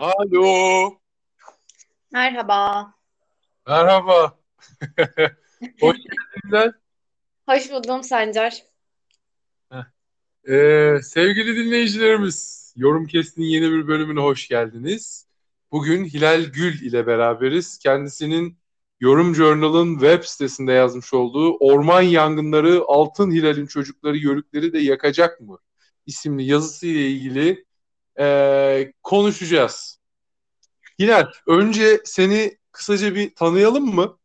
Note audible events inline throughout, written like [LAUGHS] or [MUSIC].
Alo. Merhaba. Merhaba. [LAUGHS] Hoş geldin Hoş buldum Sancar. Ee, sevgili dinleyicilerimiz, Yorum Kes'in yeni bir bölümüne hoş geldiniz. Bugün Hilal Gül ile beraberiz. Kendisinin Yorum Journal'ın web sitesinde yazmış olduğu Orman Yangınları Altın Hilal'in Çocukları Yörükleri de Yakacak mı? isimli yazısı ile ilgili e, konuşacağız. Hilal, önce seni kısaca bir tanıyalım mı?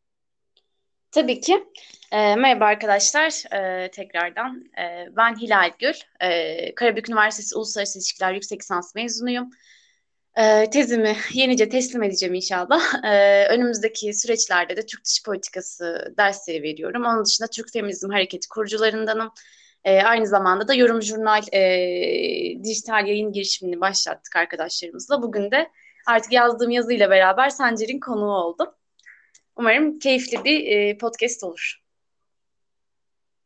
Tabii ki. E, merhaba arkadaşlar e, tekrardan. E, ben Hilal Gül. E, Karabük Üniversitesi Uluslararası İlişkiler Yüksek Lisans mezunuyum. E, tezimi yenice teslim edeceğim inşallah. [LAUGHS] E, önümüzdeki süreçlerde de Türk dış politikası dersleri veriyorum. Onun dışında Türk Feminizm Hareketi kurucularındanım. E, aynı zamanda da Yorum Jurnal e, dijital yayın girişimini başlattık arkadaşlarımızla. Bugün de artık yazdığım yazıyla beraber Sancer'in konuğu oldum. Umarım keyifli bir e, podcast olur.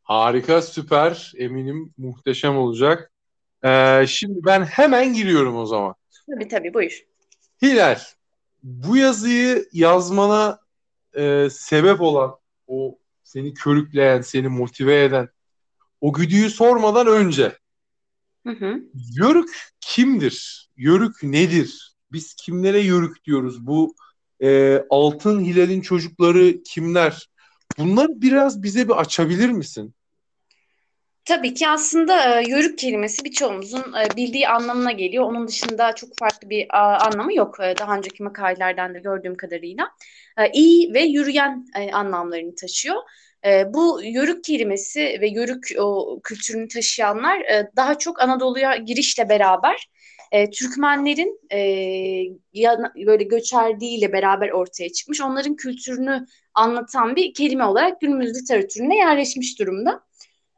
Harika, süper. Eminim muhteşem olacak. Ee, şimdi ben hemen giriyorum o zaman. Tabii tabii, buyur. Hilal, bu yazıyı yazmana e, sebep olan, o seni körükleyen, seni motive eden o güdüyü sormadan önce hı hı. Yörük kimdir? Yörük nedir? Biz kimlere yörük diyoruz? Bu e, Altın Hilal'in çocukları kimler? Bunları biraz bize bir açabilir misin? Tabii ki aslında e, yörük kelimesi birçoğumuzun e, bildiği anlamına geliyor. Onun dışında çok farklı bir a, anlamı yok. E, daha önceki makalelerden de gördüğüm kadarıyla. E, iyi ve yürüyen e, anlamlarını taşıyor. E, bu yörük kelimesi ve yörük o, kültürünü taşıyanlar e, daha çok Anadolu'ya girişle beraber e, Türkmenlerin e, ya, böyle göçerdiğiyle beraber ortaya çıkmış. Onların kültürünü anlatan bir kelime olarak günümüz literatürüne yerleşmiş durumda.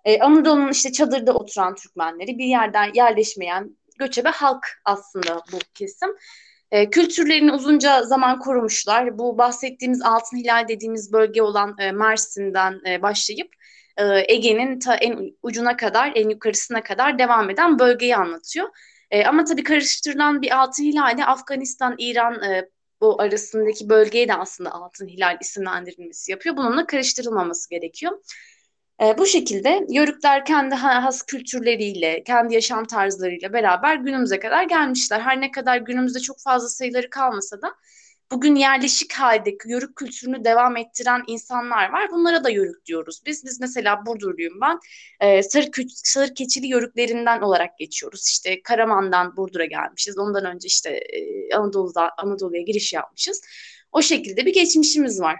E, Anadolu'nun işte çadırda oturan Türkmenleri, bir yerden yerleşmeyen göçebe halk aslında bu kesim. E, kültürlerini uzunca zaman korumuşlar. Bu bahsettiğimiz Altın Hilal dediğimiz bölge olan e, Mersin'den e, başlayıp e, Ege'nin ta en ucuna kadar, en yukarısına kadar devam eden bölgeyi anlatıyor. E, ama tabii karıştırılan bir Altın Hilal'e Afganistan, İran e, bu arasındaki bölgeye de aslında Altın Hilal isimlendirilmesi yapıyor. Bununla karıştırılmaması gerekiyor. E, bu şekilde Yörükler kendi has kültürleriyle, kendi yaşam tarzlarıyla beraber günümüze kadar gelmişler. Her ne kadar günümüzde çok fazla sayıları kalmasa da bugün yerleşik halde yörük kültürünü devam ettiren insanlar var. Bunlara da yörük diyoruz. Biz biz mesela Burdurluyum ben. E, sarı, sarı keçili yörüklerinden olarak geçiyoruz. İşte Karaman'dan Burdur'a gelmişiz. Ondan önce işte e, Anadolu'da Anadolu'ya giriş yapmışız. O şekilde bir geçmişimiz var.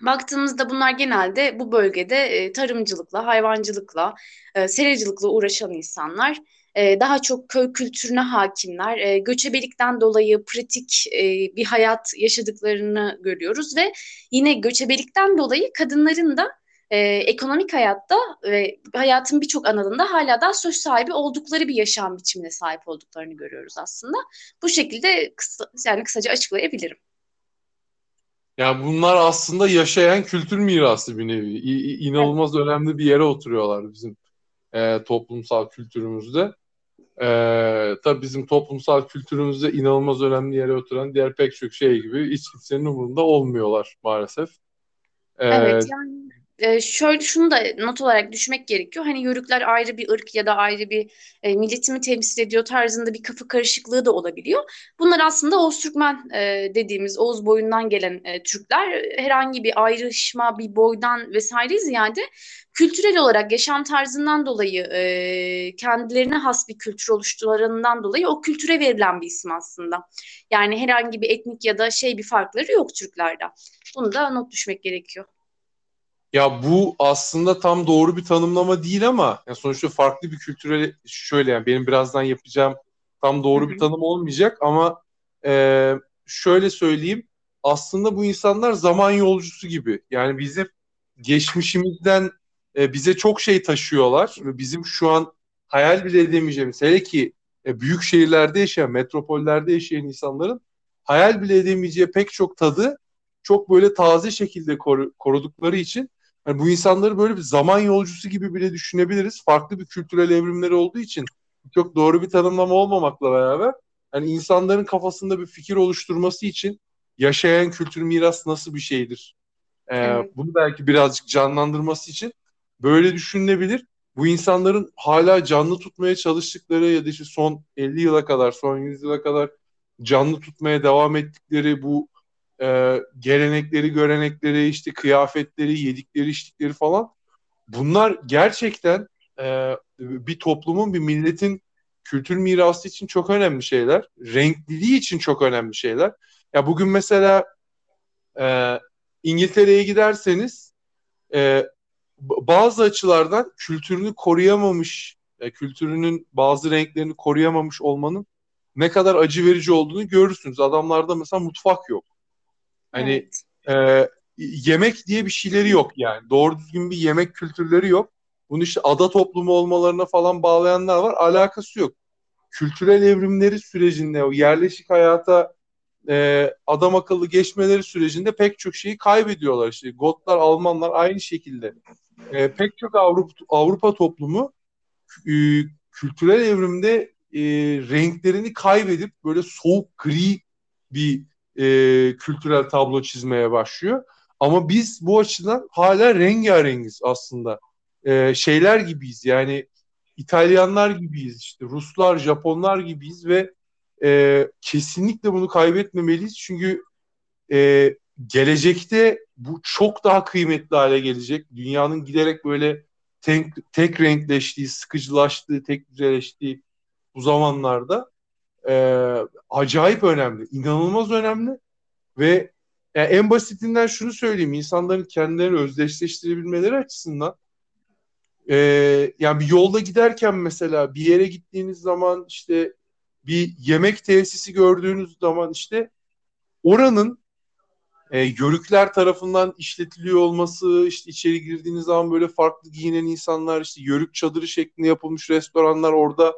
Baktığımızda bunlar genelde bu bölgede e, tarımcılıkla, hayvancılıkla, e, seracılıkla uğraşan insanlar. E, daha çok köy kültürüne hakimler. E, göçebelikten dolayı pratik e, bir hayat yaşadıklarını görüyoruz ve yine göçebelikten dolayı kadınların da e, ekonomik hayatta ve hayatın birçok alanında hala da söz sahibi oldukları bir yaşam biçimine sahip olduklarını görüyoruz aslında. Bu şekilde kısa, yani kısaca açıklayabilirim. Yani bunlar aslında yaşayan kültür mirası bir nevi. İ- inanılmaz evet. önemli bir yere oturuyorlar bizim e, toplumsal kültürümüzde. E, tabii bizim toplumsal kültürümüzde inanılmaz önemli yere oturan diğer pek çok şey gibi hiç kimsenin umurunda olmuyorlar maalesef. E, evet yani e, şöyle şunu da not olarak düşmek gerekiyor. Hani Yörükler ayrı bir ırk ya da ayrı bir e, milletimi temsil ediyor tarzında bir kafa karışıklığı da olabiliyor. Bunlar aslında Oğuz Türkmen e, dediğimiz Oğuz boyundan gelen e, Türkler. Herhangi bir ayrışma, bir boydan vesaire ziyade kültürel olarak yaşam tarzından dolayı e, kendilerine has bir kültür oluşturlarından dolayı o kültüre verilen bir isim aslında. Yani herhangi bir etnik ya da şey bir farkları yok Türklerde. Bunu da not düşmek gerekiyor. Ya bu aslında tam doğru bir tanımlama değil ama yani sonuçta farklı bir kültürel şöyle yani benim birazdan yapacağım tam doğru Hı-hı. bir tanım olmayacak ama e, şöyle söyleyeyim aslında bu insanlar zaman yolcusu gibi yani bizim geçmişimizden e, bize çok şey taşıyorlar ve bizim şu an hayal bile edemeyeceğimiz hele ki e, büyük şehirlerde yaşayan metropollerde yaşayan insanların hayal bile edemeyeceği pek çok tadı çok böyle taze şekilde koru, korudukları için yani bu insanları böyle bir zaman yolcusu gibi bile düşünebiliriz. Farklı bir kültürel evrimleri olduğu için çok doğru bir tanımlama olmamakla beraber yani insanların kafasında bir fikir oluşturması için yaşayan kültür miras nasıl bir şeydir? Ee, evet. Bunu belki birazcık canlandırması için böyle düşünülebilir. Bu insanların hala canlı tutmaya çalıştıkları ya da işte son 50 yıla kadar, son 100 yıla kadar canlı tutmaya devam ettikleri bu e, gelenekleri, görenekleri, işte kıyafetleri, yedikleri, içtikleri falan bunlar gerçekten e, bir toplumun, bir milletin kültür mirası için çok önemli şeyler. Renkliliği için çok önemli şeyler. Ya bugün mesela e, İngiltere'ye giderseniz e, bazı açılardan kültürünü koruyamamış, e, kültürünün bazı renklerini koruyamamış olmanın ne kadar acı verici olduğunu görürsünüz. Adamlarda mesela mutfak yok. Hani evet. e, yemek diye bir şeyleri yok yani. Doğru düzgün bir yemek kültürleri yok. Bunu işte ada toplumu olmalarına falan bağlayanlar var. Alakası yok. Kültürel evrimleri sürecinde o yerleşik hayata e, adam akıllı geçmeleri sürecinde pek çok şeyi kaybediyorlar. İşte Gotlar, Almanlar aynı şekilde. E, pek çok Avrupa, Avrupa toplumu e, kültürel evrimde e, renklerini kaybedip böyle soğuk gri bir e, kültürel tablo çizmeye başlıyor. Ama biz bu açıdan hala rengarengiz aslında. E, şeyler gibiyiz yani İtalyanlar gibiyiz işte Ruslar, Japonlar gibiyiz ve e, kesinlikle bunu kaybetmemeliyiz. Çünkü e, gelecekte bu çok daha kıymetli hale gelecek. Dünyanın giderek böyle tek, tek renkleştiği, sıkıcılaştığı, tek düzeleştiği bu zamanlarda e, acayip önemli, inanılmaz önemli. Ve yani en basitinden şunu söyleyeyim, insanların kendilerini özdeşleştirebilmeleri açısından e, yani bir yolda giderken mesela bir yere gittiğiniz zaman işte bir yemek tesisi gördüğünüz zaman işte oranın e, yörükler tarafından işletiliyor olması, işte içeri girdiğiniz zaman böyle farklı giyinen insanlar, işte yörük çadırı şeklinde yapılmış restoranlar orada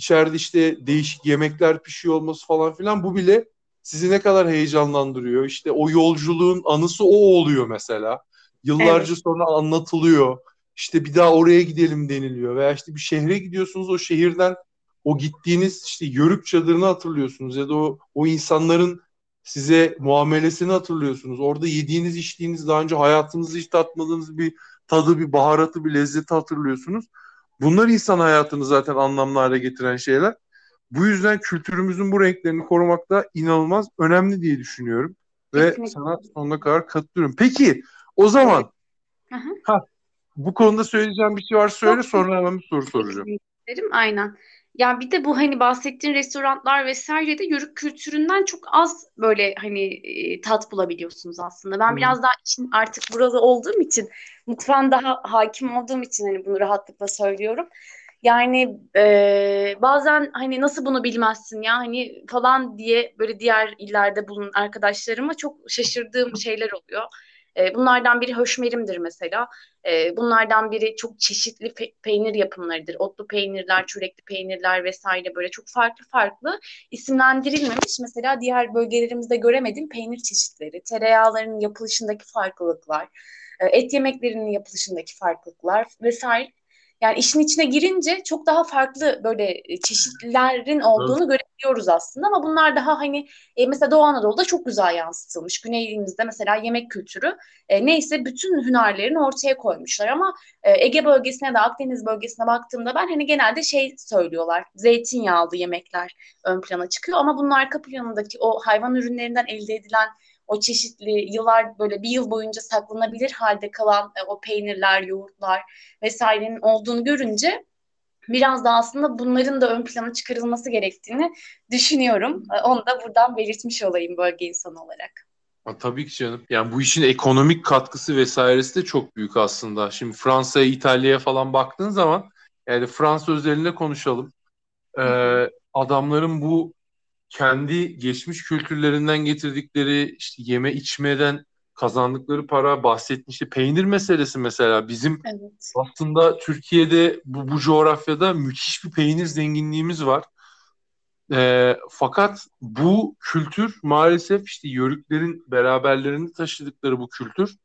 içeride işte değişik yemekler pişiyor olması falan filan bu bile sizi ne kadar heyecanlandırıyor. İşte o yolculuğun anısı o oluyor mesela. Yıllarca evet. sonra anlatılıyor. İşte bir daha oraya gidelim deniliyor veya işte bir şehre gidiyorsunuz o şehirden o gittiğiniz işte yörük çadırını hatırlıyorsunuz ya da o, o insanların size muamelesini hatırlıyorsunuz. Orada yediğiniz, içtiğiniz, daha önce hayatınızda hiç tatmadığınız bir tadı, bir baharatı, bir lezzeti hatırlıyorsunuz. Bunlar insan hayatını zaten anlamlı hale getiren şeyler. Bu yüzden kültürümüzün bu renklerini korumak da inanılmaz önemli diye düşünüyorum. Ve sana sonuna kadar katılıyorum. Peki o zaman evet. ha, bu konuda söyleyeceğim bir şey var söyle sonra hemen bir soru soracağım. Aynen. Ya bir de bu hani bahsettiğin restoranlar vesaire de yörük kültüründen çok az böyle hani e, tat bulabiliyorsunuz aslında. Ben hmm. biraz daha için artık buralı olduğum için mutfağın daha hakim olduğum için hani bunu rahatlıkla söylüyorum. Yani e, bazen hani nasıl bunu bilmezsin ya hani falan diye böyle diğer illerde bulunan arkadaşlarıma çok şaşırdığım şeyler oluyor. E, bunlardan biri höşmerimdir mesela. E, bunlardan biri çok çeşitli pe- peynir yapımlarıdır. Otlu peynirler, çörekli peynirler vesaire böyle çok farklı farklı isimlendirilmemiş. Mesela diğer bölgelerimizde göremediğim peynir çeşitleri, tereyağların yapılışındaki farklılıklar, et yemeklerinin yapılışındaki farklılıklar vesaire yani işin içine girince çok daha farklı böyle e, çeşitlerin olduğunu evet. görebiliyoruz aslında ama bunlar daha hani e, mesela Doğu Anadolu'da çok güzel yansıtılmış. Güneyimizde mesela yemek kültürü e, neyse bütün hünerlerini ortaya koymuşlar ama e, Ege bölgesine de Akdeniz bölgesine baktığımda ben hani genelde şey söylüyorlar. Zeytinyağlı yemekler ön plana çıkıyor ama bunun arka planındaki o hayvan ürünlerinden elde edilen o çeşitli yıllar böyle bir yıl boyunca saklanabilir halde kalan e, o peynirler, yoğurtlar vesairenin olduğunu görünce biraz da aslında bunların da ön plana çıkarılması gerektiğini düşünüyorum. E, onu da buradan belirtmiş olayım bölge insanı olarak. Ha, tabii ki canım. Yani bu işin ekonomik katkısı vesairesi de çok büyük aslında. Şimdi Fransa'ya, İtalya'ya falan baktığın zaman yani Fransa özelinde konuşalım. Ee, adamların bu kendi geçmiş kültürlerinden getirdikleri işte yeme içmeden kazandıkları para bahsetmiş işte peynir meselesi mesela bizim evet. aslında Türkiye'de bu, bu coğrafyada müthiş bir peynir zenginliğimiz var. E, fakat bu kültür maalesef işte yörüklerin beraberlerini taşıdıkları bu kültür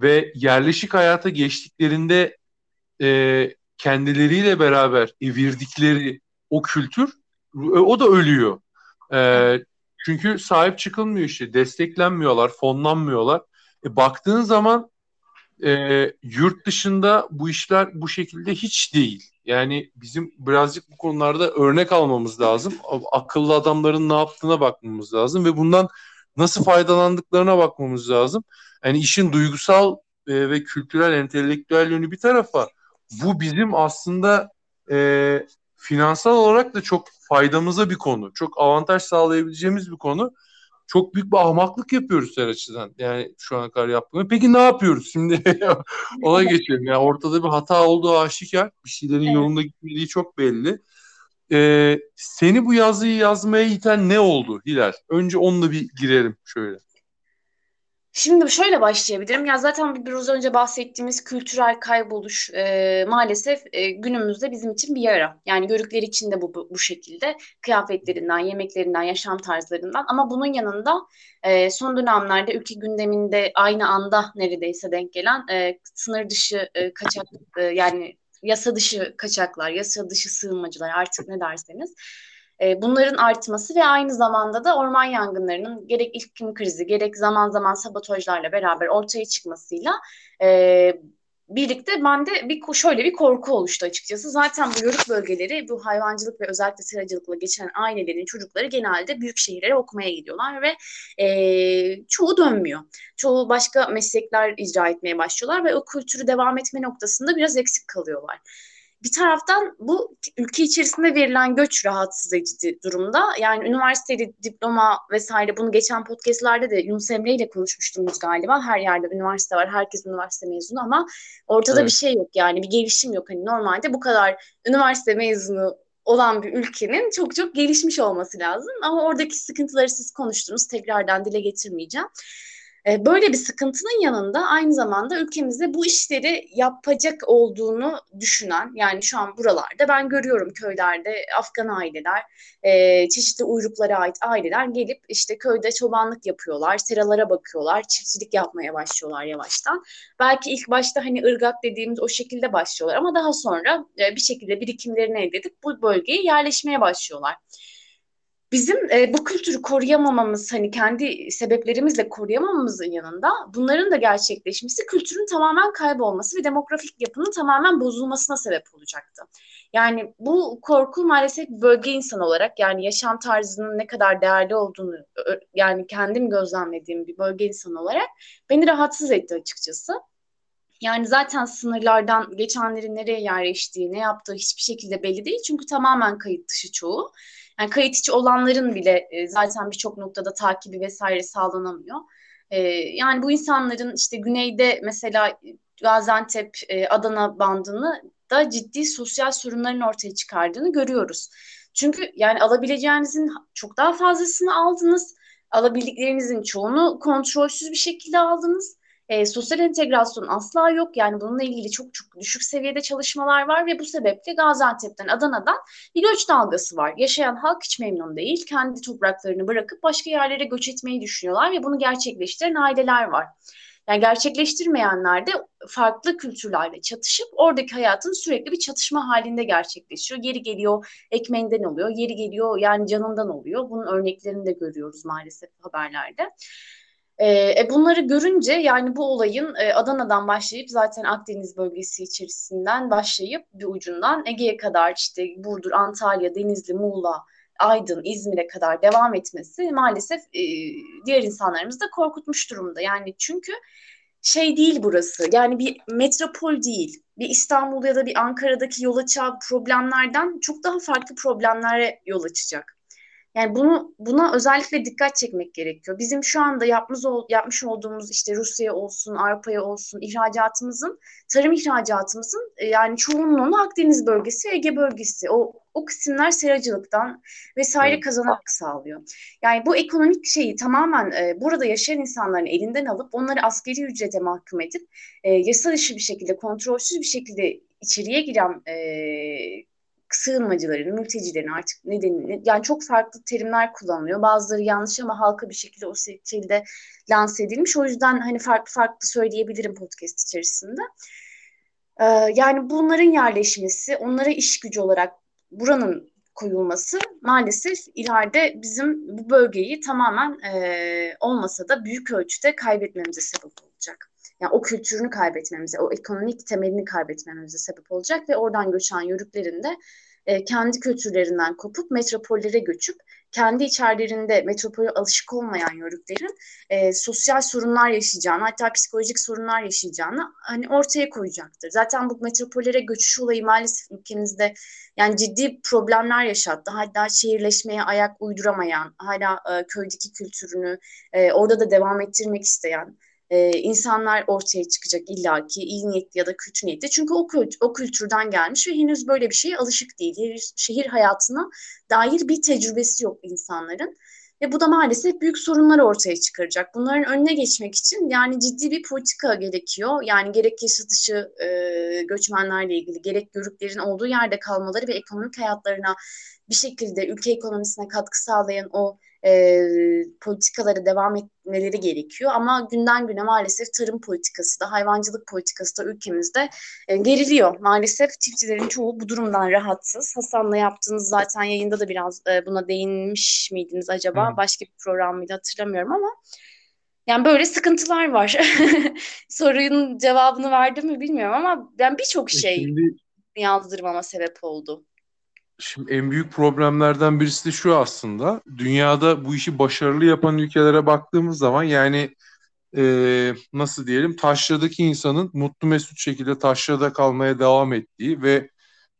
ve yerleşik hayata geçtiklerinde e, kendileriyle beraber evirdikleri o kültür o da ölüyor. E, çünkü sahip çıkılmıyor işte. Desteklenmiyorlar, fonlanmıyorlar. E, baktığın zaman e, yurt dışında bu işler bu şekilde hiç değil. Yani bizim birazcık bu konularda örnek almamız lazım. Akıllı adamların ne yaptığına bakmamız lazım ve bundan nasıl faydalandıklarına bakmamız lazım. Yani işin duygusal e, ve kültürel, entelektüel yönü bir tarafa bu bizim aslında e, finansal olarak da çok faydamıza bir konu. Çok avantaj sağlayabileceğimiz bir konu. Çok büyük bir ahmaklık yapıyoruz her açıdan. Yani şu ana kadar yaptığımız. Peki ne yapıyoruz şimdi? [LAUGHS] Ona geçelim. Yani ortada bir hata olduğu aşikar. Bir şeylerin evet. yolunda gitmediği çok belli. Ee, seni bu yazıyı yazmaya iten ne oldu Hilal? Önce onunla bir girelim şöyle. Şimdi şöyle başlayabilirim. Ya zaten biraz önce bahsettiğimiz kültürel kayboluş e, maalesef e, günümüzde bizim için bir yara. Yani görükleri için de bu, bu, bu şekilde. Kıyafetlerinden, yemeklerinden, yaşam tarzlarından. Ama bunun yanında e, son dönemlerde ülke gündeminde aynı anda neredeyse denk gelen e, sınır dışı e, kaçak e, yani yasa dışı kaçaklar, yasa dışı sığınmacılar artık ne derseniz e, bunların artması ve aynı zamanda da orman yangınlarının gerek iklim krizi gerek zaman zaman sabotajlarla beraber ortaya çıkmasıyla e, birlikte bende bir şöyle bir korku oluştu açıkçası. Zaten bu yörük bölgeleri bu hayvancılık ve özellikle seracılıkla geçen ailelerin çocukları genelde büyük şehirlere okumaya gidiyorlar ve e, çoğu dönmüyor. Çoğu başka meslekler icra etmeye başlıyorlar ve o kültürü devam etme noktasında biraz eksik kalıyorlar bir taraftan bu ülke içerisinde verilen göç rahatsız edici durumda. Yani üniversiteli diploma vesaire bunu geçen podcastlerde de Yunus Emre ile konuşmuştunuz galiba. Her yerde üniversite var, herkes üniversite mezunu ama ortada evet. bir şey yok yani bir gelişim yok. Hani normalde bu kadar üniversite mezunu olan bir ülkenin çok çok gelişmiş olması lazım. Ama oradaki sıkıntıları siz konuştunuz. Tekrardan dile getirmeyeceğim. E, böyle bir sıkıntının yanında aynı zamanda ülkemizde bu işleri yapacak olduğunu düşünen yani şu an buralarda ben görüyorum köylerde Afgan aileler e, çeşitli uyruklara ait aileler gelip işte köyde çobanlık yapıyorlar seralara bakıyorlar çiftçilik yapmaya başlıyorlar yavaştan. Belki ilk başta hani ırgat dediğimiz o şekilde başlıyorlar ama daha sonra e, bir şekilde birikimlerini elde edip bu bölgeye yerleşmeye başlıyorlar bizim e, bu kültürü koruyamamamız hani kendi sebeplerimizle koruyamamamızın yanında bunların da gerçekleşmesi kültürün tamamen kaybolması ve demografik yapının tamamen bozulmasına sebep olacaktı. Yani bu korku maalesef bölge insan olarak yani yaşam tarzının ne kadar değerli olduğunu yani kendim gözlemlediğim bir bölge insanı olarak beni rahatsız etti açıkçası. Yani zaten sınırlardan geçenlerin nereye yerleştiği, ne yaptığı hiçbir şekilde belli değil. Çünkü tamamen kayıt dışı çoğu. Yani kayıt içi olanların bile e, zaten birçok noktada takibi vesaire sağlanamıyor. E, yani bu insanların işte güneyde mesela Gaziantep, e, Adana bandını da ciddi sosyal sorunların ortaya çıkardığını görüyoruz. Çünkü yani alabileceğinizin çok daha fazlasını aldınız. Alabildiklerinizin çoğunu kontrolsüz bir şekilde aldınız e, sosyal entegrasyon asla yok. Yani bununla ilgili çok çok düşük seviyede çalışmalar var ve bu sebeple Gaziantep'ten, Adana'dan bir göç dalgası var. Yaşayan halk hiç memnun değil. Kendi topraklarını bırakıp başka yerlere göç etmeyi düşünüyorlar ve bunu gerçekleştiren aileler var. Yani gerçekleştirmeyenler de farklı kültürlerle çatışıp oradaki hayatın sürekli bir çatışma halinde gerçekleşiyor. Yeri geliyor ekmeğinden oluyor, yeri geliyor yani canından oluyor. Bunun örneklerini de görüyoruz maalesef haberlerde. E, bunları görünce yani bu olayın e, Adana'dan başlayıp zaten Akdeniz bölgesi içerisinden başlayıp bir ucundan Ege'ye kadar işte Burdur, Antalya, Denizli, Muğla, Aydın, İzmir'e kadar devam etmesi maalesef e, diğer insanlarımızı da korkutmuş durumda. Yani çünkü şey değil burası. Yani bir metropol değil. Bir İstanbul ya da bir Ankara'daki yol açacağı problemlerden çok daha farklı problemlere yol açacak. Yani bunu buna özellikle dikkat çekmek gerekiyor. Bizim şu anda yapmış, ol, yapmış olduğumuz işte Rusya olsun, Avrupa'ya olsun ihracatımızın, tarım ihracatımızın e, yani çoğunluğunu Akdeniz bölgesi, Ege bölgesi. O o kısımlar seracılıktan vesaire evet. kazanarak sağlıyor. Yani bu ekonomik şeyi tamamen e, burada yaşayan insanların elinden alıp onları askeri ücrete mahkum edip e, yasa dışı bir şekilde, kontrolsüz bir şekilde içeriye giren e, sığınmacıların, mültecilerin artık nedenini yani çok farklı terimler kullanılıyor. Bazıları yanlış ama halka bir şekilde o şekilde lanse edilmiş. O yüzden hani farklı farklı söyleyebilirim podcast içerisinde. Ee, yani bunların yerleşmesi, onlara iş gücü olarak buranın koyulması maalesef ileride bizim bu bölgeyi tamamen e, olmasa da büyük ölçüde kaybetmemize sebep olacak. Yani o kültürünü kaybetmemize, o ekonomik temelini kaybetmemize sebep olacak ve oradan göçen yörüklerin de e, kendi kültürlerinden kopup metropollere göçüp kendi içerilerinde metropole alışık olmayan yörüklerin e, sosyal sorunlar yaşayacağını hatta psikolojik sorunlar yaşayacağını hani ortaya koyacaktır. Zaten bu metropollere göçüş olayı maalesef ülkemizde yani ciddi problemler yaşattı. Hatta şehirleşmeye ayak uyduramayan, hala e, köydeki kültürünü e, orada da devam ettirmek isteyen e, insanlar ortaya çıkacak illaki iyi niyetli ya da kötü niyetli. Çünkü o, kült o kültürden gelmiş ve henüz böyle bir şeye alışık değil. Şehir, hayatına dair bir tecrübesi yok insanların. Ve bu da maalesef büyük sorunlar ortaya çıkaracak. Bunların önüne geçmek için yani ciddi bir politika gerekiyor. Yani gerek yaşatışı e, göçmenlerle ilgili, gerek yörüklerin olduğu yerde kalmaları ve ekonomik hayatlarına bir şekilde ülke ekonomisine katkı sağlayan o e, politikaları devam etmeleri gerekiyor. Ama günden güne maalesef tarım politikası da hayvancılık politikası da ülkemizde e, geriliyor. Maalesef çiftçilerin çoğu bu durumdan rahatsız. Hasan'la yaptığınız zaten yayında da biraz e, buna değinmiş miydiniz acaba? Hı. Başka bir program mıydı hatırlamıyorum ama yani böyle sıkıntılar var. [LAUGHS] Sorunun cevabını verdim mi bilmiyorum ama ben birçok e, şey Şimdi... yazdırmama sebep oldu. Şimdi en büyük problemlerden birisi de şu aslında. Dünyada bu işi başarılı yapan ülkelere baktığımız zaman yani e, nasıl diyelim taşradaki insanın mutlu mesut şekilde taşrada kalmaya devam ettiği ve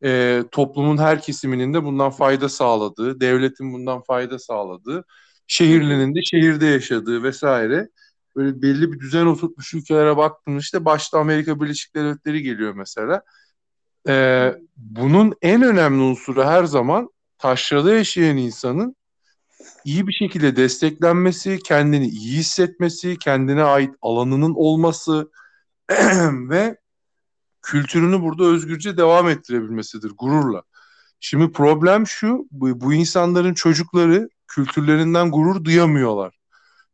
e, toplumun her kesiminin de bundan fayda sağladığı, devletin bundan fayda sağladığı, şehirlinin de şehirde yaşadığı vesaire böyle belli bir düzen oturtmuş ülkelere baktığımız işte başta Amerika Birleşik Devletleri geliyor mesela. Ee, bunun en önemli unsuru her zaman taşrada yaşayan insanın iyi bir şekilde desteklenmesi, kendini iyi hissetmesi, kendine ait alanının olması [CLEARS THROAT] ve kültürünü burada özgürce devam ettirebilmesidir gururla. Şimdi problem şu, bu, bu insanların çocukları kültürlerinden gurur duyamıyorlar.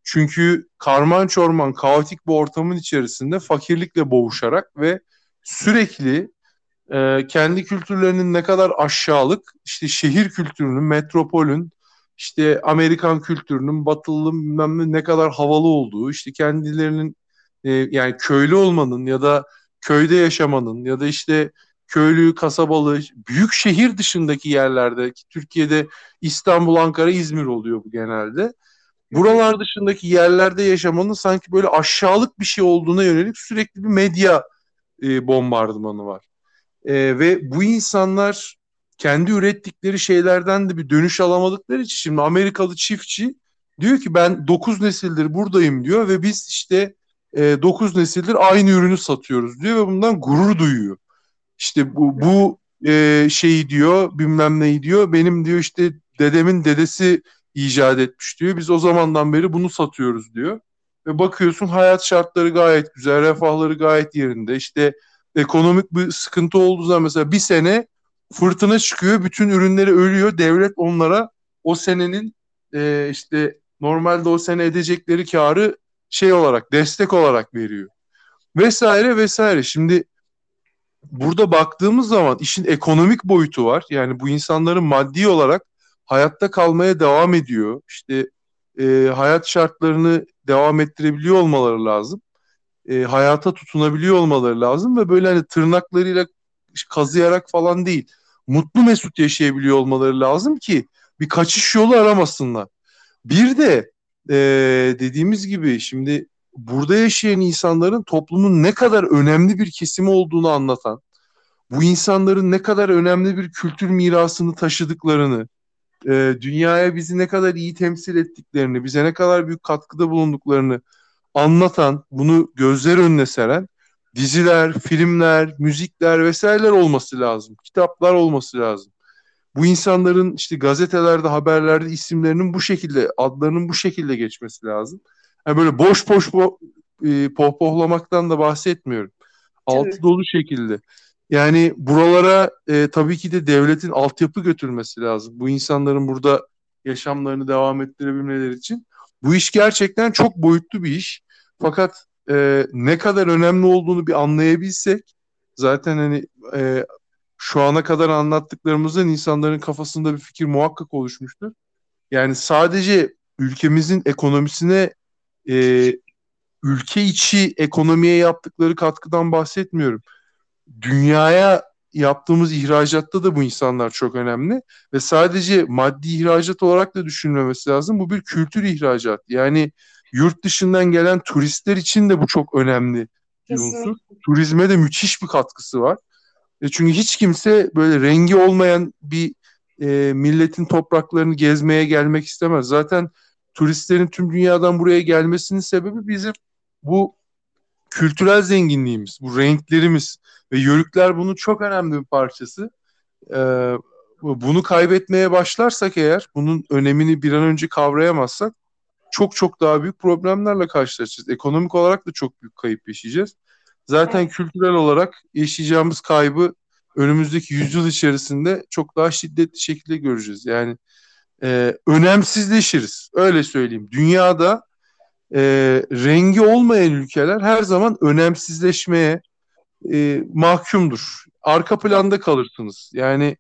Çünkü karman çorman kaotik bir ortamın içerisinde fakirlikle boğuşarak ve sürekli e, kendi kültürlerinin ne kadar aşağılık, işte şehir kültürünün, metropolün, işte Amerikan kültürünün, batılı bilmem ne, kadar havalı olduğu, işte kendilerinin e, yani köylü olmanın ya da köyde yaşamanın ya da işte köylü, kasabalı, büyük şehir dışındaki yerlerde, Türkiye'de İstanbul, Ankara, İzmir oluyor bu genelde. Buralar dışındaki yerlerde yaşamanın sanki böyle aşağılık bir şey olduğuna yönelik sürekli bir medya e, bombardımanı var. E, ve bu insanlar kendi ürettikleri şeylerden de bir dönüş alamadıkları için şimdi Amerikalı çiftçi diyor ki ben 9 nesildir buradayım diyor ve biz işte e, 9 nesildir aynı ürünü satıyoruz diyor ve bundan gurur duyuyor. İşte bu, bu e, şeyi diyor bilmem neyi diyor benim diyor işte dedemin dedesi icat etmiş diyor. Biz o zamandan beri bunu satıyoruz diyor. Ve bakıyorsun hayat şartları gayet güzel, refahları gayet yerinde. İşte ekonomik bir sıkıntı olduğu zaman mesela bir sene fırtına çıkıyor, bütün ürünleri ölüyor. Devlet onlara o senenin e, işte normalde o sene edecekleri karı şey olarak, destek olarak veriyor. Vesaire vesaire. Şimdi burada baktığımız zaman işin ekonomik boyutu var. Yani bu insanların maddi olarak hayatta kalmaya devam ediyor. İşte e, hayat şartlarını devam ettirebiliyor olmaları lazım e, hayata tutunabiliyor olmaları lazım ve böyle hani tırnaklarıyla kazıyarak falan değil. Mutlu mesut yaşayabiliyor olmaları lazım ki bir kaçış yolu aramasınlar. Bir de e, dediğimiz gibi şimdi burada yaşayan insanların toplumun ne kadar önemli bir kesimi olduğunu anlatan, bu insanların ne kadar önemli bir kültür mirasını taşıdıklarını, e, dünyaya bizi ne kadar iyi temsil ettiklerini, bize ne kadar büyük katkıda bulunduklarını anlatan, bunu gözler önüne seren diziler, filmler, müzikler vesaireler olması lazım. Kitaplar olması lazım. Bu insanların işte gazetelerde, haberlerde isimlerinin bu şekilde, adlarının bu şekilde geçmesi lazım. Yani böyle boş boş bo e, pohpohlamaktan da bahsetmiyorum. Altı dolu şekilde. Yani buralara e, tabii ki de devletin altyapı götürmesi lazım. Bu insanların burada yaşamlarını devam ettirebilmeleri için. Bu iş gerçekten çok boyutlu bir iş. Fakat e, ne kadar önemli olduğunu bir anlayabilsek zaten hani e, şu ana kadar anlattıklarımızdan insanların kafasında bir fikir muhakkak oluşmuştur. Yani sadece ülkemizin ekonomisine e, ülke içi ekonomiye yaptıkları katkıdan bahsetmiyorum. Dünyaya yaptığımız ihracatta da bu insanlar çok önemli ve sadece maddi ihracat olarak da düşünülmemesi lazım. Bu bir kültür ihracat. Yani yurt dışından gelen turistler için de bu çok önemli bir unsur. Turizme de müthiş bir katkısı var. E çünkü hiç kimse böyle rengi olmayan bir e, milletin topraklarını gezmeye gelmek istemez. Zaten turistlerin tüm dünyadan buraya gelmesinin sebebi bizim bu kültürel zenginliğimiz, bu renklerimiz ve yörükler bunun çok önemli bir parçası. Ee, bunu kaybetmeye başlarsak eğer, bunun önemini bir an önce kavrayamazsak çok çok daha büyük problemlerle karşılaşacağız. Ekonomik olarak da çok büyük kayıp yaşayacağız. Zaten evet. kültürel olarak yaşayacağımız kaybı önümüzdeki yüzyıl içerisinde çok daha şiddetli şekilde göreceğiz. Yani e, önemsizleşiriz. Öyle söyleyeyim. Dünyada e, rengi olmayan ülkeler her zaman önemsizleşmeye e, mahkumdur. Arka planda kalırsınız. Yani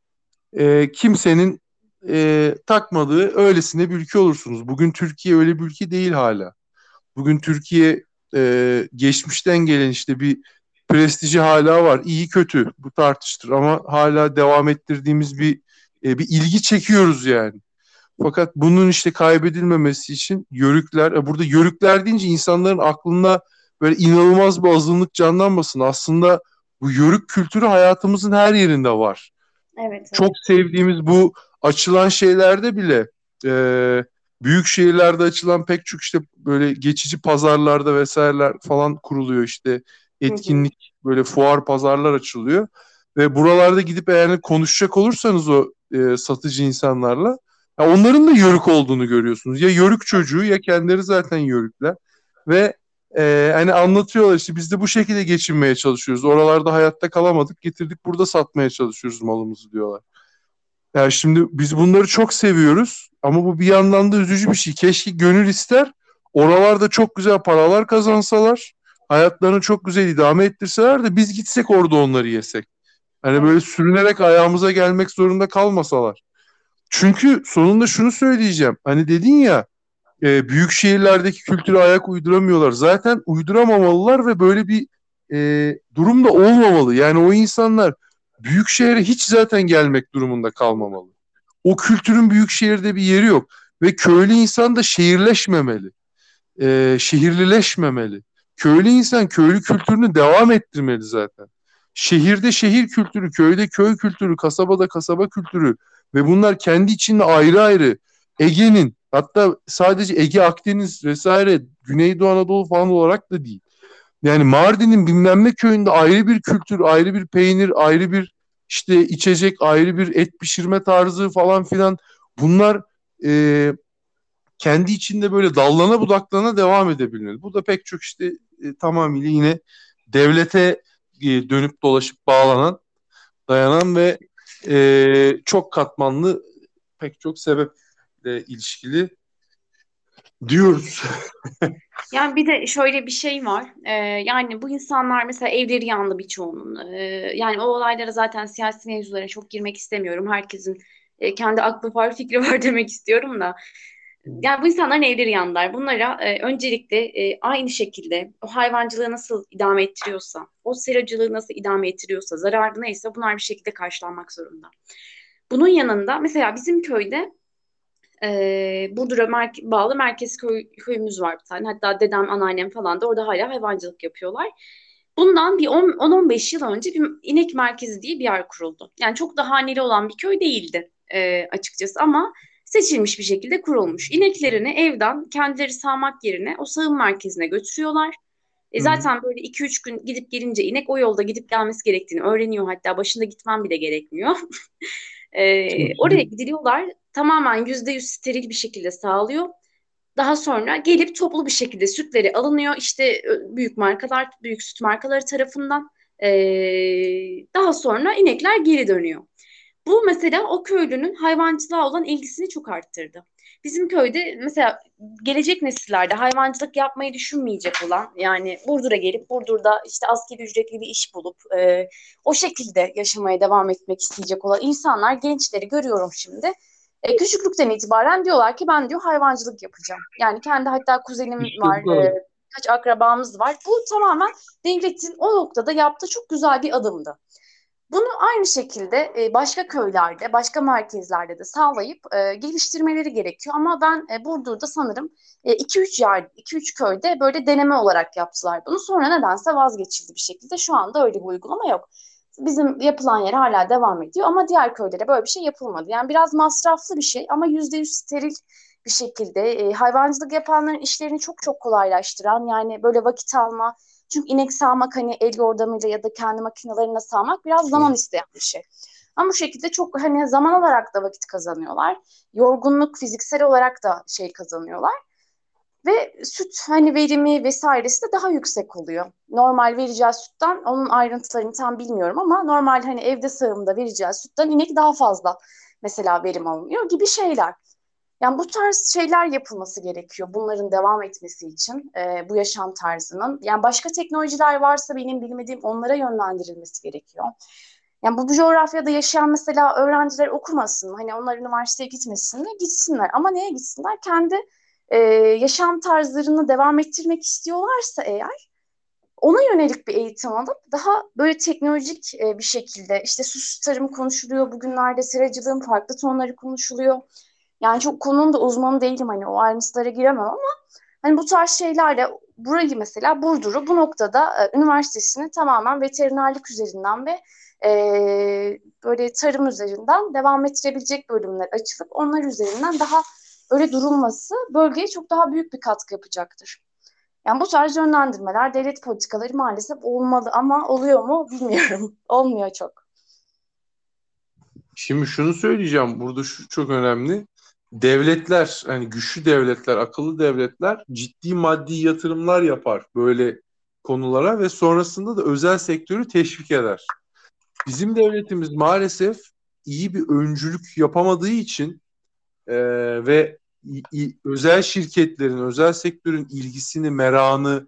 e, kimsenin e, takmadığı öylesine bir ülke olursunuz. Bugün Türkiye öyle bir ülke değil hala. Bugün Türkiye e, geçmişten gelen işte bir prestiji hala var. İyi kötü bu tartıştır ama hala devam ettirdiğimiz bir e, bir ilgi çekiyoruz yani. Fakat bunun işte kaybedilmemesi için yörükler, e, burada yörükler deyince insanların aklına böyle inanılmaz bir azınlık canlanmasın. Aslında bu yörük kültürü hayatımızın her yerinde var. Evet. evet. Çok sevdiğimiz bu açılan şeylerde bile e, büyük şehirlerde açılan pek çok işte böyle geçici pazarlarda vesaireler falan kuruluyor işte etkinlik böyle fuar pazarlar açılıyor ve buralarda gidip eğer konuşacak olursanız o e, satıcı insanlarla ya onların da yörük olduğunu görüyorsunuz. Ya yörük çocuğu ya kendileri zaten yörükler. Ve e, hani anlatıyorlar işte biz de bu şekilde geçinmeye çalışıyoruz. Oralarda hayatta kalamadık getirdik burada satmaya çalışıyoruz malımızı diyorlar. Yani şimdi biz bunları çok seviyoruz ama bu bir yandan da üzücü bir şey. Keşke gönül ister oralarda çok güzel paralar kazansalar hayatlarını çok güzel idame ettirseler de biz gitsek orada onları yesek. Hani böyle sürünerek ayağımıza gelmek zorunda kalmasalar. Çünkü sonunda şunu söyleyeceğim. Hani dedin ya e, büyük şehirlerdeki kültüre ayak uyduramıyorlar. Zaten uyduramamalılar ve böyle bir e, durum da olmamalı. Yani o insanlar büyük şehre hiç zaten gelmek durumunda kalmamalı. O kültürün büyük şehirde bir yeri yok. Ve köylü insan da şehirleşmemeli. E, şehirlileşmemeli. Köylü insan köylü kültürünü devam ettirmeli zaten. Şehirde şehir kültürü, köyde köy kültürü, kasabada kasaba kültürü, ve bunlar kendi içinde ayrı ayrı Ege'nin hatta sadece Ege, Akdeniz vesaire Güneydoğu Anadolu falan olarak da değil. Yani Mardin'in bilmem ne köyünde ayrı bir kültür, ayrı bir peynir, ayrı bir işte içecek, ayrı bir et pişirme tarzı falan filan. Bunlar e, kendi içinde böyle dallana budaklana devam edebilir. Bu da pek çok işte e, tamamıyla yine devlete e, dönüp dolaşıp bağlanan, dayanan ve e, çok katmanlı pek çok sebeple ilişkili diyoruz. [LAUGHS] yani bir de şöyle bir şey var. Ee, yani bu insanlar mesela evleri yandı birçoğunun. Ee, yani o olaylara zaten siyasi mevzulara çok girmek istemiyorum. Herkesin e, kendi aklı var, [LAUGHS] fikri var demek istiyorum da. Yani bu insanların evleri yandılar. Bunlara e, öncelikle e, aynı şekilde o hayvancılığı nasıl idame ettiriyorsa, o seracılığı nasıl idame ettiriyorsa, zararı neyse bunlar bir şekilde karşılanmak zorunda. Bunun yanında mesela bizim köyde e, Burdur'a mer- bağlı merkez köy, köyümüz var bir tane. Hatta dedem, anneannem falan da orada hala hayvancılık yapıyorlar. Bundan bir 10-15 yıl önce bir inek merkezi diye bir yer kuruldu. Yani çok da haneli olan bir köy değildi e, açıkçası ama seçilmiş bir şekilde kurulmuş. İneklerini evden kendileri sağmak yerine o sağım merkezine götürüyorlar. E zaten böyle 2-3 gün gidip gelince inek o yolda gidip gelmesi gerektiğini öğreniyor. Hatta başında gitmem bile gerekmiyor. [LAUGHS] e, oraya gidiliyorlar. Tamamen %100 steril bir şekilde sağlıyor. Daha sonra gelip toplu bir şekilde sütleri alınıyor. İşte büyük markalar, büyük süt markaları tarafından. E, daha sonra inekler geri dönüyor. Bu mesela o köylünün hayvancılığa olan ilgisini çok arttırdı. bizim köyde mesela gelecek nesillerde hayvancılık yapmayı düşünmeyecek olan yani Burdur'a gelip Burdur'da işte askeri ücretli bir iş bulup e, o şekilde yaşamaya devam etmek isteyecek olan insanlar gençleri görüyorum şimdi. E, küçüklükten itibaren diyorlar ki ben diyor hayvancılık yapacağım. Yani kendi hatta kuzenim var, e, kaç akrabamız var. Bu tamamen devletin o noktada yaptığı çok güzel bir adımdı. Bunu aynı şekilde e, başka köylerde, başka merkezlerde de sağlayıp e, geliştirmeleri gerekiyor. Ama ben e, Burdur'da sanırım 2-3 yer, 2-3 köyde böyle deneme olarak yaptılar bunu. Sonra nedense vazgeçildi bir şekilde. Şu anda öyle bir uygulama yok. Bizim yapılan yer hala devam ediyor ama diğer köylere böyle bir şey yapılmadı. Yani biraz masraflı bir şey ama %100 steril bir şekilde e, hayvancılık yapanların işlerini çok çok kolaylaştıran yani böyle vakit alma, çünkü inek sağmak hani el yordamıyla ya da kendi makinalarına sağmak biraz zaman isteyen bir şey. Ama bu şekilde çok hani zaman olarak da vakit kazanıyorlar. Yorgunluk fiziksel olarak da şey kazanıyorlar. Ve süt hani verimi vesairesi de daha yüksek oluyor. Normal vereceği sütten onun ayrıntılarını tam bilmiyorum ama normal hani evde sağımda vereceği sütten inek daha fazla mesela verim alınıyor gibi şeyler. Yani bu tarz şeyler yapılması gerekiyor bunların devam etmesi için e, bu yaşam tarzının. Yani başka teknolojiler varsa benim bilmediğim onlara yönlendirilmesi gerekiyor. Yani bu, bu coğrafyada yaşayan mesela öğrenciler okumasın, hani onlar üniversiteye gitmesinler, gitsinler. Ama neye gitsinler? Kendi e, yaşam tarzlarını devam ettirmek istiyorlarsa eğer ona yönelik bir eğitim alıp daha böyle teknolojik e, bir şekilde işte sus tarım konuşuluyor bugünlerde seracılığın farklı tonları konuşuluyor. Yani çok konunun da uzmanı değilim hani o ayrıntılara giremem ama hani bu tarz şeylerle burayı mesela Burdur'u bu noktada e, üniversitesini tamamen veterinerlik üzerinden ve e, böyle tarım üzerinden devam ettirebilecek bölümler açılıp onlar üzerinden daha öyle durulması bölgeye çok daha büyük bir katkı yapacaktır. Yani bu tarz yönlendirmeler devlet politikaları maalesef olmalı ama oluyor mu bilmiyorum. [LAUGHS] Olmuyor çok. Şimdi şunu söyleyeceğim. Burada şu çok önemli devletler hani güçlü devletler, akıllı devletler ciddi maddi yatırımlar yapar böyle konulara ve sonrasında da özel sektörü teşvik eder. Bizim devletimiz maalesef iyi bir öncülük yapamadığı için e, ve i, i, özel şirketlerin, özel sektörün ilgisini, meranı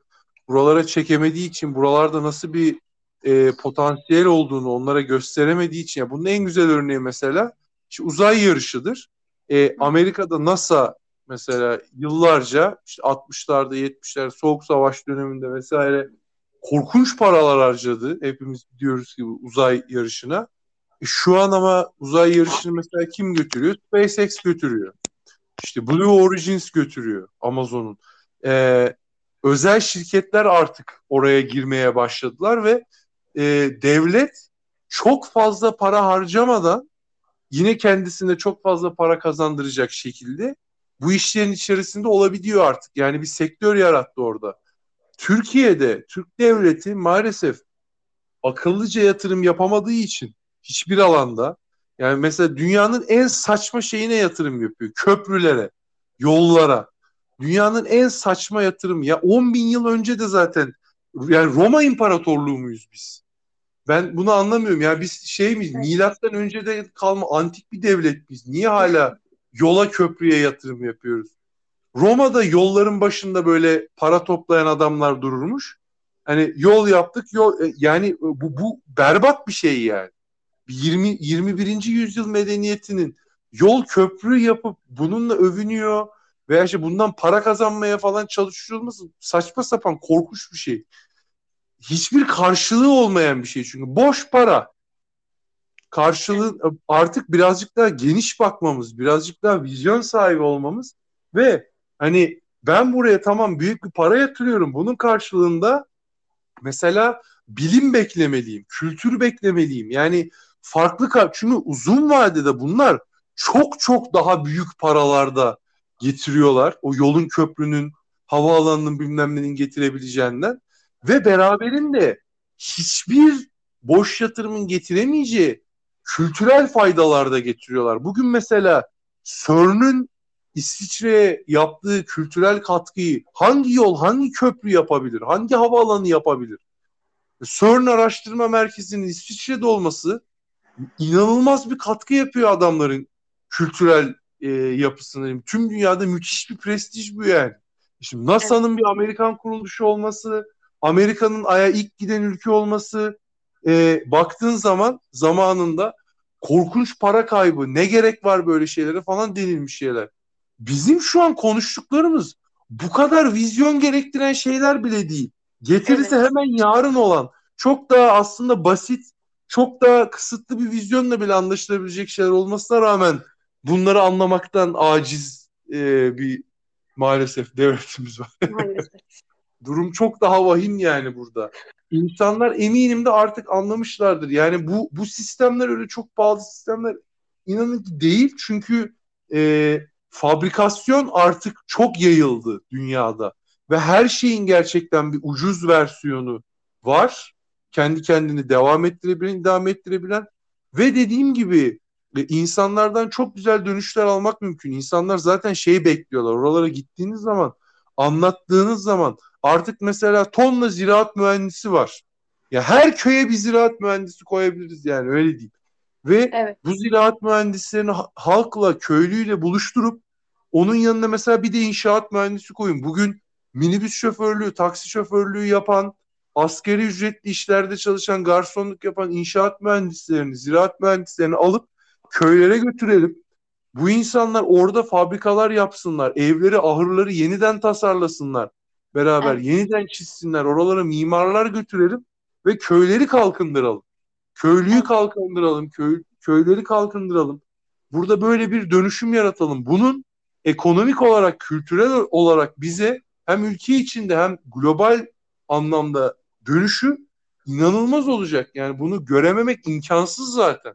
buralara çekemediği için buralarda nasıl bir e, potansiyel olduğunu onlara gösteremediği için ya bunun en güzel örneği mesela işte uzay yarışıdır. E, Amerika'da NASA mesela yıllarca işte 60'larda 70'ler soğuk savaş döneminde vesaire korkunç paralar harcadı. Hepimiz biliyoruz ki uzay yarışına. Şu an ama uzay yarışını mesela kim götürüyor? SpaceX götürüyor. İşte Blue Origins götürüyor Amazon'un. E, özel şirketler artık oraya girmeye başladılar ve e, devlet çok fazla para harcamadan yine kendisine çok fazla para kazandıracak şekilde bu işlerin içerisinde olabiliyor artık. Yani bir sektör yarattı orada. Türkiye'de Türk devleti maalesef akıllıca yatırım yapamadığı için hiçbir alanda yani mesela dünyanın en saçma şeyine yatırım yapıyor. Köprülere, yollara. Dünyanın en saçma yatırım. Ya 10 bin yıl önce de zaten yani Roma İmparatorluğu muyuz biz? Ben bunu anlamıyorum. Yani biz şey miyiz? Evet. Milattan önce de kalma antik bir devlet biz. Niye hala yola köprüye yatırım yapıyoruz? Roma'da yolların başında böyle para toplayan adamlar dururmuş. Hani yol yaptık yol e, yani bu, bu berbat bir şey yani. 20 21. yüzyıl medeniyetinin yol köprü yapıp bununla övünüyor veya işte bundan para kazanmaya falan çalışılması saçma sapan korkunç bir şey hiçbir karşılığı olmayan bir şey çünkü boş para. Karşılığı artık birazcık daha geniş bakmamız, birazcık daha vizyon sahibi olmamız ve hani ben buraya tamam büyük bir para yatırıyorum. Bunun karşılığında mesela bilim beklemeliyim, kültür beklemeliyim. Yani farklı çünkü uzun vadede bunlar çok çok daha büyük paralarda getiriyorlar. O yolun köprünün, havaalanının bilmem nenin getirebileceğinden ve beraberinde hiçbir boş yatırımın getiremeyeceği kültürel faydalar da getiriyorlar. Bugün mesela CERN'ün İsviçre'ye yaptığı kültürel katkıyı hangi yol, hangi köprü yapabilir, hangi havaalanı yapabilir? CERN Araştırma Merkezi'nin İsviçre'de olması inanılmaz bir katkı yapıyor adamların kültürel e, yapısını. Tüm dünyada müthiş bir prestij bu yani. Şimdi NASA'nın evet. bir Amerikan kuruluşu olması, Amerika'nın Ay'a ilk giden ülke olması, e, baktığın zaman zamanında korkunç para kaybı, ne gerek var böyle şeylere falan denilmiş şeyler. Bizim şu an konuştuklarımız bu kadar vizyon gerektiren şeyler bile değil. Getirisi evet. hemen yarın olan, çok daha aslında basit, çok daha kısıtlı bir vizyonla bile anlaşılabilecek şeyler olmasına rağmen bunları anlamaktan aciz e, bir maalesef devletimiz var. [LAUGHS] Maalesef. Durum çok daha vahim yani burada. İnsanlar eminim de artık anlamışlardır. Yani bu bu sistemler öyle çok pahalı sistemler inanın ki değil çünkü e, fabrikasyon artık çok yayıldı dünyada ve her şeyin gerçekten bir ucuz versiyonu var. Kendi kendini devam ettirebilen, devam ettirebilen ve dediğim gibi e, insanlardan çok güzel dönüşler almak mümkün. İnsanlar zaten şeyi bekliyorlar. Oralara gittiğiniz zaman, anlattığınız zaman artık mesela tonla ziraat mühendisi var. Ya her köye bir ziraat mühendisi koyabiliriz yani öyle diyeyim. Ve evet. bu ziraat mühendislerini halkla, köylüyle buluşturup onun yanına mesela bir de inşaat mühendisi koyun. Bugün minibüs şoförlüğü, taksi şoförlüğü yapan, askeri ücretli işlerde çalışan, garsonluk yapan inşaat mühendislerini, ziraat mühendislerini alıp köylere götürelim. Bu insanlar orada fabrikalar yapsınlar, evleri, ahırları yeniden tasarlasınlar. Beraber evet. yeniden çizsinler, oralara mimarlar götürelim ve köyleri kalkındıralım. Köylüyü evet. kalkındıralım, köy, köyleri kalkındıralım. Burada böyle bir dönüşüm yaratalım. Bunun ekonomik olarak, kültürel olarak bize hem ülke içinde hem global anlamda dönüşü inanılmaz olacak. Yani bunu görememek imkansız zaten.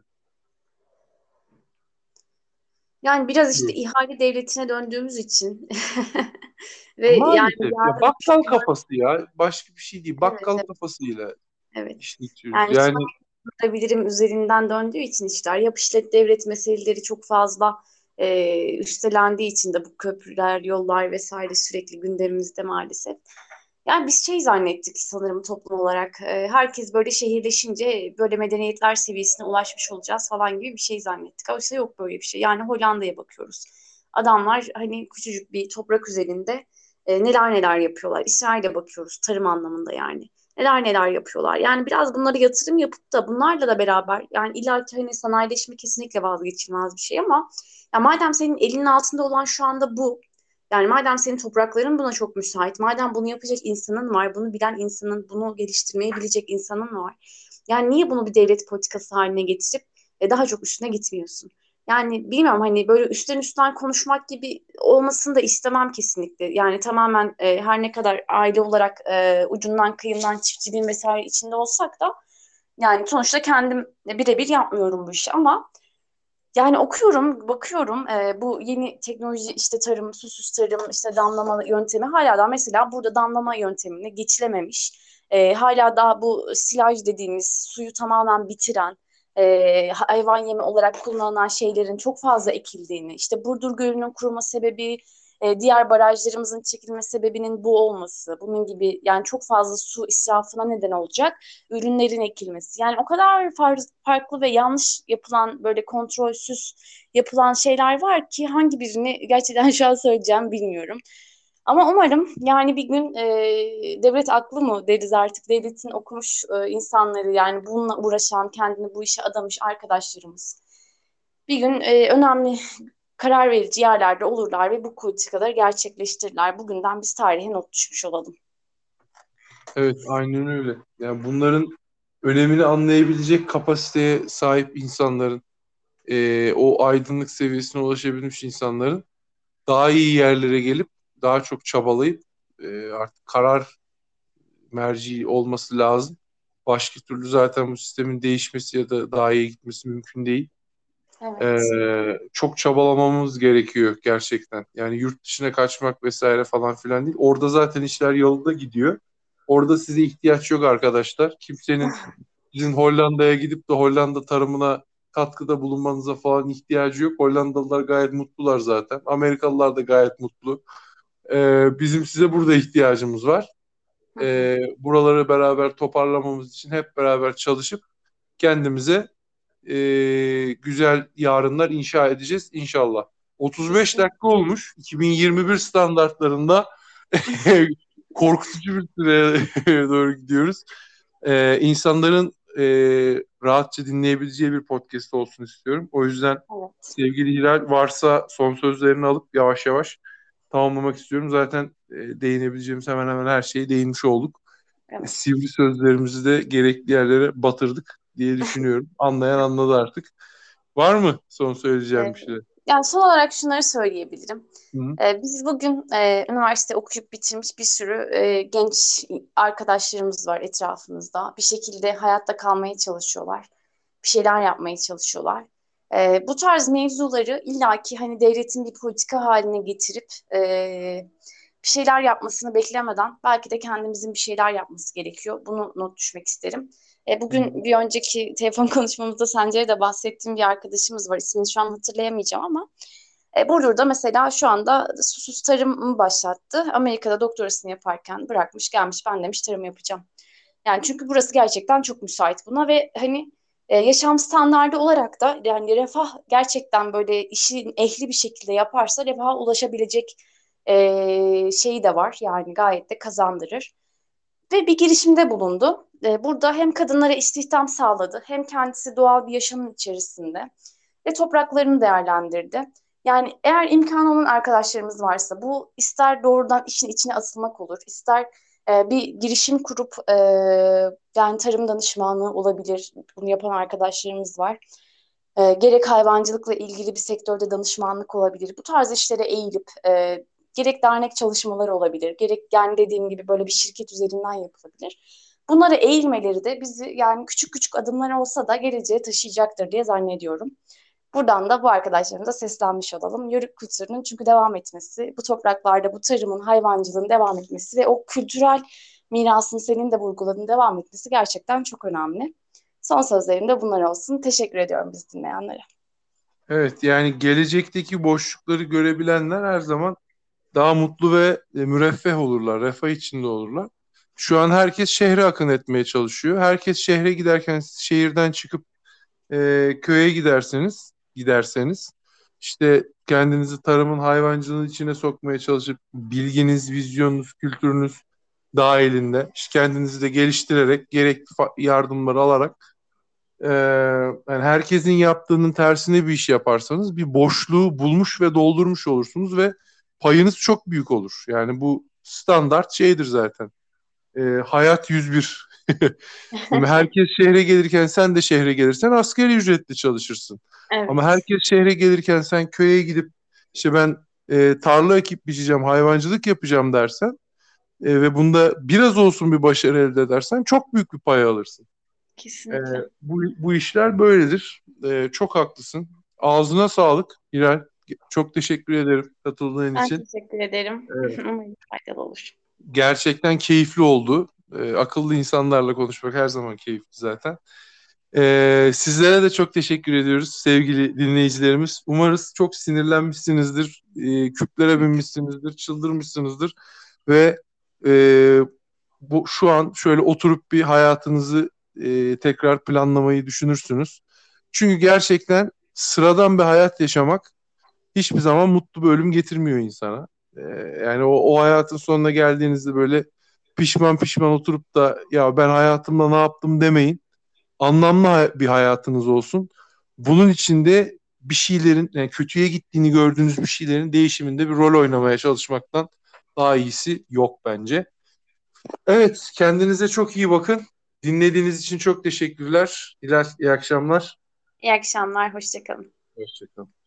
Yani biraz işte ihale devletine döndüğümüz için [LAUGHS] ve Maalesef yani ya, bakkal kafası ya başka bir şey değil. Bakkal evet, kafasıyla evet. işletiyoruz. Yani, yani bilirim üzerinden döndüğü için işler yap işlet devlet meseleleri çok fazla e, üstelendiği için de bu köprüler, yollar vesaire sürekli gündemimizde maalesef. Yani biz şey zannettik sanırım toplum olarak. E, herkes böyle şehirleşince böyle medeniyetler seviyesine ulaşmış olacağız falan gibi bir şey zannettik. Oysa yok böyle bir şey. Yani Hollanda'ya bakıyoruz. Adamlar hani küçücük bir toprak üzerinde e, neler neler yapıyorlar. İsrail'e bakıyoruz tarım anlamında yani. Neler neler yapıyorlar. Yani biraz bunları yatırım yapıp da bunlarla da beraber yani illa hani sanayileşme kesinlikle vazgeçilmez bir şey ama ya madem senin elinin altında olan şu anda bu yani madem senin toprakların buna çok müsait, madem bunu yapacak insanın var, bunu bilen insanın, bunu geliştirmeyi bilecek insanın var. Yani niye bunu bir devlet politikası haline getirip e, daha çok üstüne gitmiyorsun? Yani bilmiyorum hani böyle üstten üstten konuşmak gibi olmasını da istemem kesinlikle. Yani tamamen e, her ne kadar aile olarak e, ucundan kıyından çiftçiliğin vesaire içinde olsak da yani sonuçta kendim birebir yapmıyorum bu işi ama yani okuyorum, bakıyorum e, bu yeni teknoloji işte tarım, susuz tarım, işte damlama yöntemi hala da mesela burada damlama yöntemine geçilememiş. E, hala daha bu silaj dediğimiz suyu tamamen bitiren, e, hayvan yemi olarak kullanılan şeylerin çok fazla ekildiğini, işte Burdur Gölü'nün kuruma sebebi e, diğer barajlarımızın çekilme sebebinin bu olması, bunun gibi yani çok fazla su israfına neden olacak ürünlerin ekilmesi. Yani o kadar farklı ve yanlış yapılan böyle kontrolsüz yapılan şeyler var ki hangi birini gerçekten şu an söyleyeceğim bilmiyorum. Ama umarım yani bir gün e, devlet aklı mı deriz artık devletin okumuş e, insanları yani bununla uğraşan kendini bu işe adamış arkadaşlarımız bir gün e, önemli karar verici yerlerde olurlar ve bu politikaları gerçekleştirirler. Bugünden biz tarihe not düşmüş olalım. Evet aynen öyle. Yani bunların önemini anlayabilecek kapasiteye sahip insanların e, o aydınlık seviyesine ulaşabilmiş insanların daha iyi yerlere gelip daha çok çabalayıp e, artık karar merci olması lazım. Başka türlü zaten bu sistemin değişmesi ya da daha iyi gitmesi mümkün değil. Evet. Ee, çok çabalamamız gerekiyor gerçekten. Yani yurt dışına kaçmak vesaire falan filan değil. Orada zaten işler yolunda gidiyor. Orada size ihtiyaç yok arkadaşlar. Kimsenin [LAUGHS] sizin Hollanda'ya gidip de Hollanda tarımına katkıda bulunmanıza falan ihtiyacı yok. Hollandalılar gayet mutlular zaten. Amerikalılar da gayet mutlu. Ee, bizim size burada ihtiyacımız var. Ee, buraları beraber toparlamamız için hep beraber çalışıp kendimize e, güzel yarınlar inşa edeceğiz inşallah. 35 dakika olmuş. 2021 standartlarında [LAUGHS] korkutucu bir süreye [LAUGHS] doğru gidiyoruz. Ee, insanların e, rahatça dinleyebileceği bir podcast olsun istiyorum. O yüzden evet. sevgili Hilal varsa son sözlerini alıp yavaş yavaş tamamlamak istiyorum. Zaten e, değinebileceğimiz hemen hemen her şeyi değinmiş olduk. Evet. Sivri sözlerimizi de gerekli yerlere batırdık diye düşünüyorum. Anlayan anladı artık. Var mı son söyleyeceğim evet. bir şey? Yani son olarak şunları söyleyebilirim. Ee, biz bugün e, üniversite okuyup bitirmiş bir sürü e, genç arkadaşlarımız var etrafımızda. Bir şekilde hayatta kalmaya çalışıyorlar. Bir şeyler yapmaya çalışıyorlar. E, bu tarz mevzuları illaki hani devletin bir politika haline getirip e, bir şeyler yapmasını beklemeden belki de kendimizin bir şeyler yapması gerekiyor. Bunu not düşmek isterim. E, bugün bir önceki telefon [LAUGHS] konuşmamızda Sencer'e de bahsettiğim bir arkadaşımız var. İsmini şu an hatırlayamayacağım ama e, Burdur'da mesela şu anda susuz tarımı başlattı. Amerika'da doktorasını yaparken bırakmış gelmiş ben demiş tarım yapacağım. Yani çünkü burası gerçekten çok müsait buna ve hani e, yaşam standardı olarak da yani refah gerçekten böyle işin ehli bir şekilde yaparsa refaha ulaşabilecek e, şeyi de var. Yani gayet de kazandırır. Ve bir girişimde bulundu. E, burada hem kadınlara istihdam sağladı hem kendisi doğal bir yaşamın içerisinde ve topraklarını değerlendirdi. Yani eğer imkanı olan arkadaşlarımız varsa bu ister doğrudan işin içine atılmak olur, ister e, bir girişim kurup e, yani tarım danışmanlığı olabilir. Bunu yapan arkadaşlarımız var. E, gerek hayvancılıkla ilgili bir sektörde danışmanlık olabilir. Bu tarz işlere eğilip e, gerek dernek çalışmaları olabilir, gerek yani dediğim gibi böyle bir şirket üzerinden yapılabilir. Bunlara eğilmeleri de bizi yani küçük küçük adımlar olsa da geleceğe taşıyacaktır diye zannediyorum. Buradan da bu arkadaşlarımıza seslenmiş olalım. Yörük kültürünün çünkü devam etmesi, bu topraklarda bu tarımın, hayvancılığın devam etmesi ve o kültürel mirasın senin de vurguladığın devam etmesi gerçekten çok önemli. Son sözlerim de bunlar olsun. Teşekkür ediyorum biz dinleyenlere. Evet yani gelecekteki boşlukları görebilenler her zaman daha mutlu ve e, müreffeh olurlar, refah içinde olurlar. Şu an herkes şehre akın etmeye çalışıyor. Herkes şehre giderken şehirden çıkıp e, köye giderseniz, giderseniz işte kendinizi tarımın, hayvancılığın içine sokmaya çalışıp bilginiz, vizyonunuz, kültürünüz dahilinde işte kendinizi de geliştirerek gerekli yardımları alarak e, yani herkesin yaptığının tersine bir iş yaparsanız bir boşluğu bulmuş ve doldurmuş olursunuz ve payınız çok büyük olur. Yani bu standart şeydir zaten. E, hayat 101. [LAUGHS] herkes şehre gelirken sen de şehre gelirsen askeri ücretli çalışırsın. Evet. Ama herkes şehre gelirken sen köye gidip işte ben e, tarla ekip biçeceğim, hayvancılık yapacağım dersen e, ve bunda biraz olsun bir başarı elde edersen çok büyük bir pay alırsın. Kesinlikle. E, bu, bu işler böyledir. E, çok haklısın. Ağzına sağlık Hilal. Çok teşekkür ederim katıldığın ben için. Ben teşekkür ederim. Evet. [LAUGHS] Umarım faydalı olur. Gerçekten keyifli oldu. Ee, akıllı insanlarla konuşmak her zaman keyifli zaten. Ee, sizlere de çok teşekkür ediyoruz sevgili dinleyicilerimiz. Umarız çok sinirlenmişsinizdir, e, küplere binmişsinizdir, çıldırmışsınızdır ve e, bu şu an şöyle oturup bir hayatınızı e, tekrar planlamayı düşünürsünüz. Çünkü gerçekten sıradan bir hayat yaşamak hiçbir zaman mutlu bir ölüm getirmiyor insana. Ee, yani o, o hayatın sonuna geldiğinizde böyle pişman pişman oturup da ya ben hayatımda ne yaptım demeyin. Anlamlı bir hayatınız olsun. Bunun içinde bir şeylerin yani kötüye gittiğini gördüğünüz bir şeylerin değişiminde bir rol oynamaya çalışmaktan daha iyisi yok bence. Evet kendinize çok iyi bakın. Dinlediğiniz için çok teşekkürler. Hilal iyi akşamlar. İyi akşamlar. Hoşçakalın. Hoşçakalın.